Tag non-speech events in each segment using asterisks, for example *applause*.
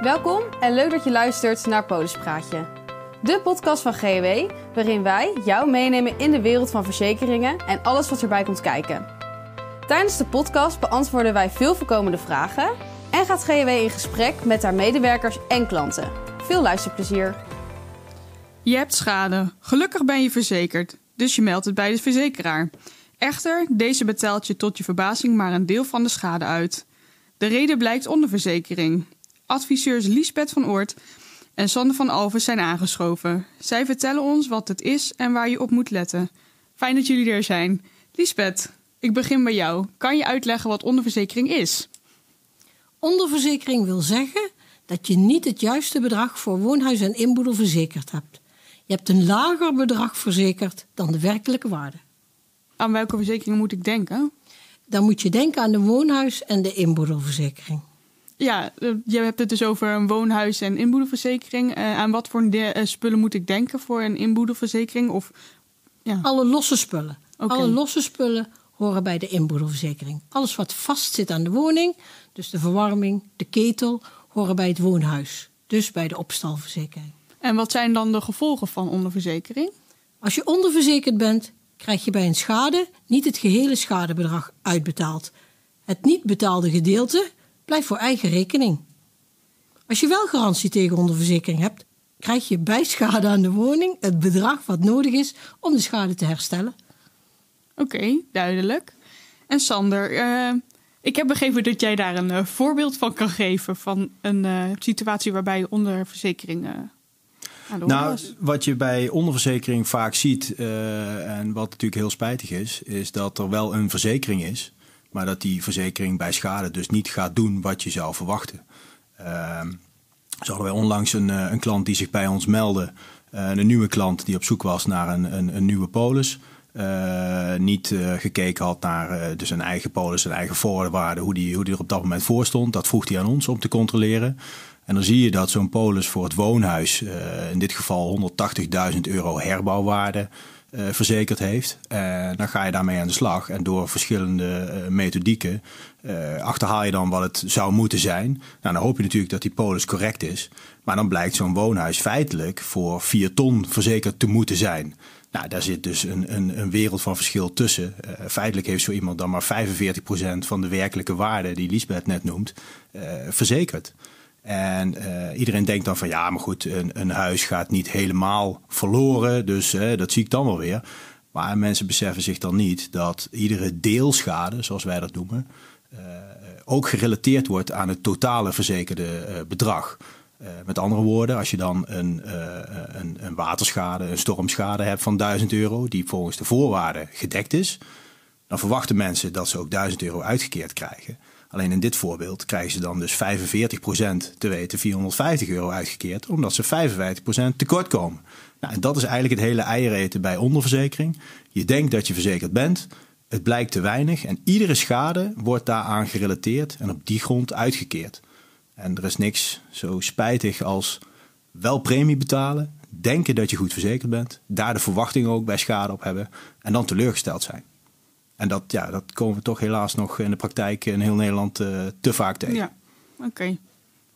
Welkom en leuk dat je luistert naar Polispraatje. De podcast van GW, waarin wij jou meenemen in de wereld van verzekeringen en alles wat erbij komt kijken. Tijdens de podcast beantwoorden wij veel voorkomende vragen en gaat GW in gesprek met haar medewerkers en klanten. Veel luisterplezier. Je hebt schade. Gelukkig ben je verzekerd, dus je meldt het bij de verzekeraar. Echter, deze betaalt je tot je verbazing maar een deel van de schade uit. De reden blijkt onderverzekering. Adviseurs Liesbeth van Oort en Sander van Alven zijn aangeschoven. Zij vertellen ons wat het is en waar je op moet letten. Fijn dat jullie er zijn. Liesbeth, ik begin bij jou. Kan je uitleggen wat onderverzekering is? Onderverzekering wil zeggen dat je niet het juiste bedrag voor woonhuis en inboedel verzekerd hebt. Je hebt een lager bedrag verzekerd dan de werkelijke waarde. Aan welke verzekering moet ik denken? Dan moet je denken aan de woonhuis- en de inboedelverzekering. Ja, eh, je hebt het dus over een woonhuis- en inboedelverzekering. Uh, aan wat voor de, uh, spullen moet ik denken voor een inboedelverzekering? Of, ja. Alle losse spullen. Okay. Alle losse spullen horen bij de inboedelverzekering. Alles wat vastzit aan de woning, dus de verwarming, de ketel, horen bij het woonhuis. Dus bij de opstalverzekering. En wat zijn dan de gevolgen van onderverzekering? Als je onderverzekerd bent, krijg je bij een schade niet het gehele schadebedrag uitbetaald. Het niet betaalde gedeelte blijft voor eigen rekening. Als je wel garantie tegen onderverzekering hebt, krijg je bij schade aan de woning het bedrag wat nodig is om de schade te herstellen. Oké, duidelijk. En Sander, uh, ik heb begrepen dat jij daar een uh, voorbeeld van kan geven van een uh, situatie waarbij je onderverzekering nou, wat je bij onderverzekering vaak ziet, uh, en wat natuurlijk heel spijtig is, is dat er wel een verzekering is, maar dat die verzekering bij schade dus niet gaat doen wat je zou verwachten. Uh, zo hadden wij onlangs een, een klant die zich bij ons meldde, uh, een nieuwe klant die op zoek was naar een, een, een nieuwe polis. Uh, niet gekeken had naar dus een eigen polis, een eigen voorwaarde, hoe die, hoe die er op dat moment voor stond. Dat vroeg hij aan ons om te controleren. En dan zie je dat zo'n polis voor het woonhuis, in dit geval 180.000 euro herbouwwaarde, verzekerd heeft. En dan ga je daarmee aan de slag. En door verschillende methodieken achterhaal je dan wat het zou moeten zijn. Nou, dan hoop je natuurlijk dat die polis correct is. Maar dan blijkt zo'n woonhuis feitelijk voor 4 ton verzekerd te moeten zijn. Nou, daar zit dus een, een, een wereld van verschil tussen. Feitelijk heeft zo iemand dan maar 45% van de werkelijke waarde die Lisbeth net noemt, verzekerd. En uh, iedereen denkt dan van ja, maar goed, een, een huis gaat niet helemaal verloren, dus dat zie ik dan wel weer. Maar mensen beseffen zich dan niet dat iedere deelschade, zoals wij dat noemen, ook gerelateerd wordt aan het totale verzekerde bedrag. Met andere woorden, als je dan een, een, een, waterschade, een stormschade hebt van 1000 euro, die volgens de voorwaarden gedekt is, dan verwachten mensen dat ze ook 1000 euro uitgekeerd krijgen. Alleen in dit voorbeeld krijgen ze dan dus 45% te weten 450 euro uitgekeerd, omdat ze 55% tekort komen. Nou, en dat is eigenlijk het hele eiereten bij onderverzekering. Je denkt dat je verzekerd bent, het blijkt te weinig en iedere schade wordt daaraan gerelateerd en op die grond uitgekeerd. En er is niks zo spijtig als wel premie betalen, denken dat je goed verzekerd bent, daar de verwachtingen ook bij schade op hebben en dan teleurgesteld zijn. En dat, ja, dat komen we toch helaas nog in de praktijk in heel Nederland uh, te vaak tegen. Ja, oké. Okay.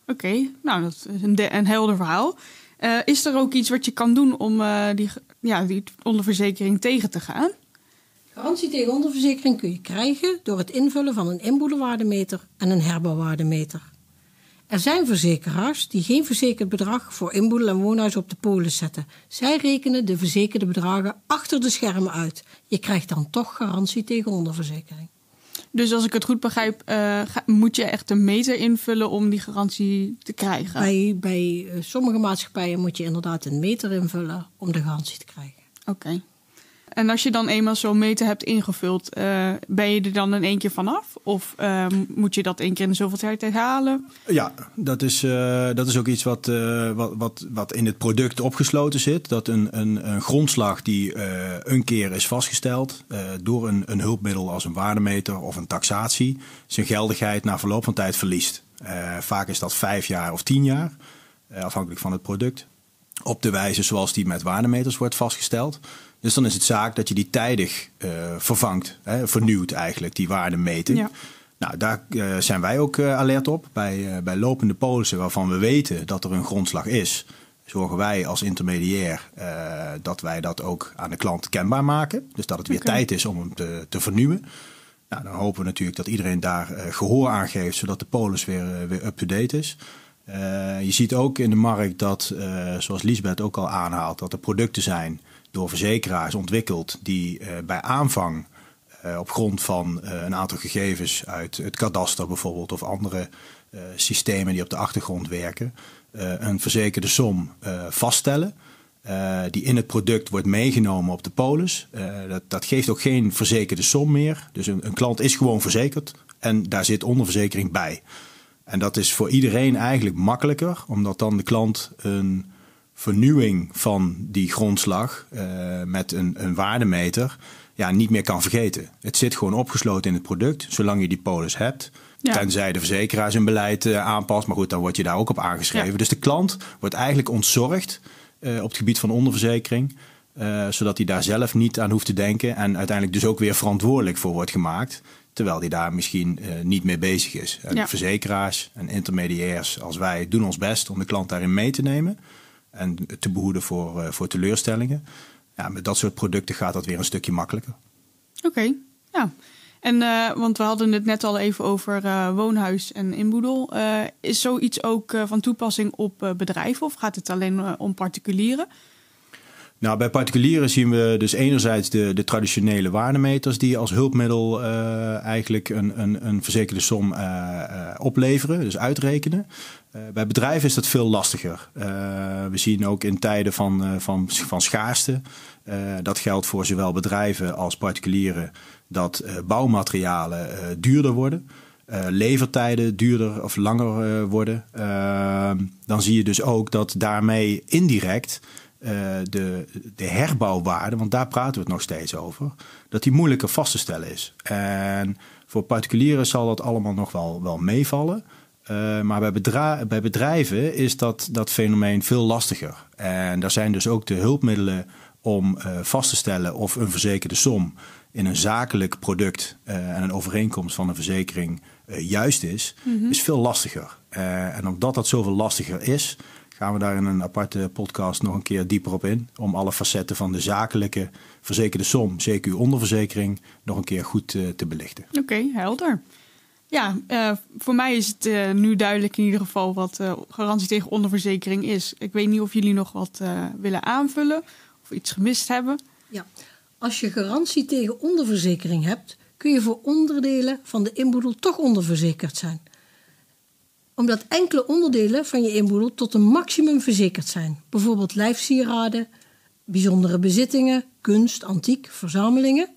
Oké, okay. nou dat is een, een helder verhaal. Uh, is er ook iets wat je kan doen om uh, die, ja, die onderverzekering tegen te gaan? Garantie tegen onderverzekering kun je krijgen door het invullen van een inboedelwaardemeter en een herbouwwaardemeter. Er zijn verzekeraars die geen verzekerd bedrag voor inboedel en woonhuis op de polis zetten. Zij rekenen de verzekerde bedragen achter de schermen uit. Je krijgt dan toch garantie tegen onderverzekering. Dus als ik het goed begrijp, uh, moet je echt een meter invullen om die garantie te krijgen? Bij, bij uh, sommige maatschappijen moet je inderdaad een meter invullen om de garantie te krijgen. Oké. Okay. En als je dan eenmaal zo'n meter hebt ingevuld, uh, ben je er dan in één keer vanaf? Of uh, moet je dat één keer in zoveel tijd herhalen? Ja, dat is, uh, dat is ook iets wat, wat, wat, wat in het product opgesloten zit. Dat een, een, een grondslag die een keer is vastgesteld door een, een hulpmiddel als een waardemeter of een taxatie, zijn geldigheid na verloop van tijd verliest. vaak is dat vijf jaar of tien jaar, afhankelijk van het product. Op de wijze zoals die met waardemeters wordt vastgesteld. Dus dan is het zaak dat je die tijdig uh, vervangt, hè, vernieuwt eigenlijk, die waardemeting. Ja. Nou, daar zijn wij ook alert op. Bij, bij lopende polissen waarvan we weten dat er een grondslag is, zorgen wij als intermediair dat wij dat ook aan de klant kenbaar maken. Dus dat het weer tijd is om hem te, te vernieuwen. Nou, dan hopen we natuurlijk dat iedereen daar gehoor aan geeft, zodat de polis weer, weer up-to-date is. Uh, je ziet ook in de markt dat, uh, zoals Lisbeth ook al aanhaalt, dat er producten zijn door verzekeraars ontwikkeld die uh, bij aanvang op grond van een aantal gegevens uit het kadaster bijvoorbeeld of andere systemen die op de achtergrond werken, een verzekerde som vaststellen. die in het product wordt meegenomen op de polis. dat, dat geeft ook geen verzekerde som meer. Dus een, een klant is gewoon verzekerd en daar zit onderverzekering bij. En dat is voor iedereen eigenlijk makkelijker, omdat dan de klant een vernieuwing van die grondslag uh, met een, een waardemeter ja, niet meer kan vergeten. Het zit gewoon opgesloten in het product, zolang je die polis hebt. Tenzij de verzekeraar zijn beleid uh, aanpast. Maar goed, dan word je daar ook op aangeschreven. Dus de klant wordt eigenlijk ontzorgd uh, op het gebied van onderverzekering. zodat hij daar zelf niet aan hoeft te denken. En uiteindelijk dus ook weer verantwoordelijk voor wordt gemaakt. Terwijl die daar misschien uh, niet mee bezig is. En verzekeraars en intermediairs als wij doen ons best om de klant daarin mee te nemen. En te behoeden voor, uh, voor teleurstellingen. Ja, met dat soort producten gaat dat weer een stukje makkelijker. Oké, ja. En uh, want we hadden het net al even over woonhuis en inboedel. is zoiets ook van toepassing op bedrijven of gaat het alleen om particulieren? Nou, bij particulieren zien we dus enerzijds de, de traditionele waardemeters die als hulpmiddel uh, eigenlijk een, een, een verzekerde som uh, uh, opleveren, dus uitrekenen. bij bedrijven is dat veel lastiger. we zien ook in tijden van, van, van schaarste, dat geldt voor zowel bedrijven als particulieren, dat bouwmaterialen duurder worden. levertijden duurder of langer worden. dan zie je dus ook dat daarmee indirect de, de herbouwwaarde, want daar praten we het nog steeds over, dat die moeilijker vast te stellen is. En voor particulieren zal dat allemaal nog wel, wel meevallen. Uh, maar bij, bij, bedrijven is dat, dat fenomeen veel lastiger. En daar zijn dus ook de hulpmiddelen om uh, vast te stellen of een verzekerde som in een zakelijk product en een overeenkomst van een verzekering juist is, mm-hmm. is veel lastiger. en omdat dat zoveel lastiger is, gaan we daar in een aparte podcast nog een keer dieper op in. Om alle facetten van de zakelijke verzekerde som, CQ onderverzekering, nog een keer goed uh, te belichten. Oké, helder. Ja, uh, voor mij is het uh, nu duidelijk in ieder geval wat garantie tegen onderverzekering is. Ik weet niet of jullie nog wat willen aanvullen of iets gemist hebben. Ja, als je garantie tegen onderverzekering hebt, kun je voor onderdelen van de inboedel toch onderverzekerd zijn omdat enkele onderdelen van je inboedel tot een maximum verzekerd zijn. Bijvoorbeeld lijfsieraden, bijzondere bezittingen, kunst, antiek, verzamelingen.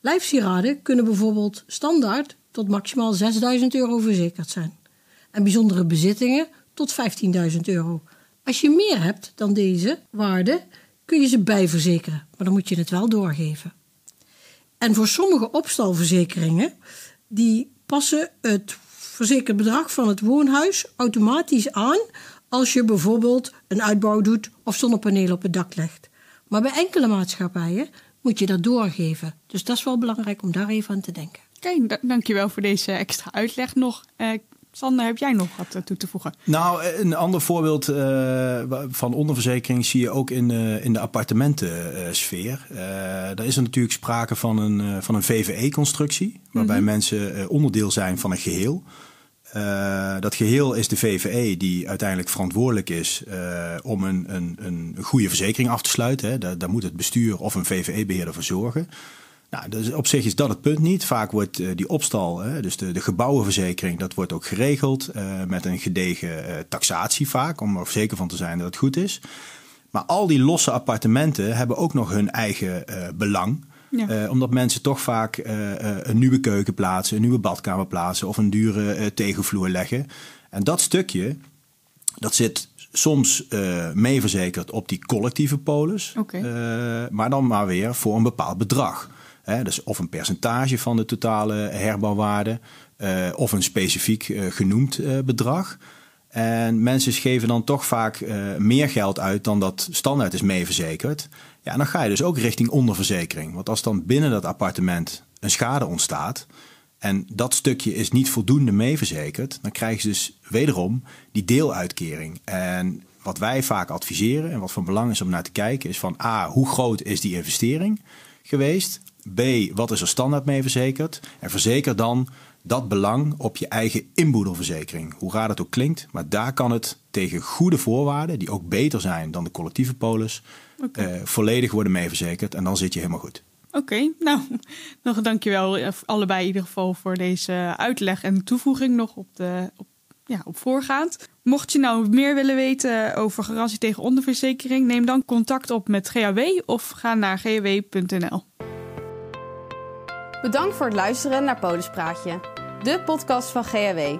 Lijfsieraden kunnen bijvoorbeeld standaard tot maximaal 6000 euro verzekerd zijn. En bijzondere bezittingen tot 15.000 euro. Als je meer hebt dan deze waarde, kun je ze bijverzekeren, maar dan moet je het wel doorgeven. En voor sommige opstalverzekeringen, die passen het verzekerd bedrag van het woonhuis automatisch aan als je bijvoorbeeld een uitbouw doet of zonnepanelen op het dak legt. Maar bij enkele maatschappijen moet je dat doorgeven. Dus dat is wel belangrijk om daar even aan te denken. Oké, dankjewel voor deze extra uitleg nog. Uh, Sander, heb jij nog wat eh, toe te voegen? Nou, eh, een ander voorbeeld uh, van onderverzekering zie je ook in, uh, in de appartementensfeer. Uh, daar is er natuurlijk sprake van een, van een VVE-constructie, waarbij mm -hmm. mensen onderdeel zijn van een geheel. Uh, dat geheel is de VVE die uiteindelijk verantwoordelijk is uh, om een, een, een goede verzekering af te sluiten. Hè. Daar, moet het bestuur of een VVE-beheerder voor zorgen. Nou, dus op zich is dat het punt niet. Vaak wordt uh, die opstal, hè, dus de, de gebouwenverzekering, dat wordt ook geregeld met een gedegen taxatie vaak, om er zeker van te zijn dat het goed is. Maar al die losse appartementen hebben ook nog hun eigen belang. Ja. Uh, omdat mensen toch vaak uh, uh, een nieuwe keuken plaatsen, een nieuwe badkamer plaatsen of een dure tegenvloer leggen. En dat stukje, dat zit soms mee verzekerd op die collectieve polis, okay. maar dan maar weer voor een bepaald bedrag. Hè, dus of een percentage van de totale herbouwwaarde, of een specifiek genoemd bedrag. En mensen geven dan toch vaak meer geld uit dan dat standaard is meeverzekerd. Ja, dan ga je dus ook richting onderverzekering. Want als dan binnen dat appartement een schade ontstaat, en dat stukje is niet voldoende meeverzekerd, dan krijgen ze dus wederom die deeluitkering. En wat wij vaak adviseren en wat van belang is om naar te kijken, is van A, hoe groot is die investering geweest? B, wat is er standaard mee verzekerd? En verzeker dan dat belang op je eigen inboedelverzekering. Hoe raar het ook klinkt, maar daar kan het tegen goede voorwaarden, die ook beter zijn dan de collectieve polis, okay. uh, volledig worden meeverzekerd. En dan zit je helemaal goed. Oké, nou, *laughs* nog dankjewel eh, allebei in ieder geval voor deze uitleg en toevoeging nog op, de, op, ja, op voorgaand. Mocht je nou meer willen weten over garantie tegen onderverzekering, neem dan contact op met GAW of ga naar gaw.nl. Bedankt voor het luisteren naar Polispraatje, de podcast van GAW.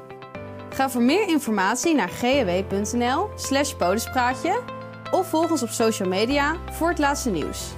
Ga voor meer informatie naar gaw.nl slash polispraatje of volg ons op social media voor het laatste nieuws.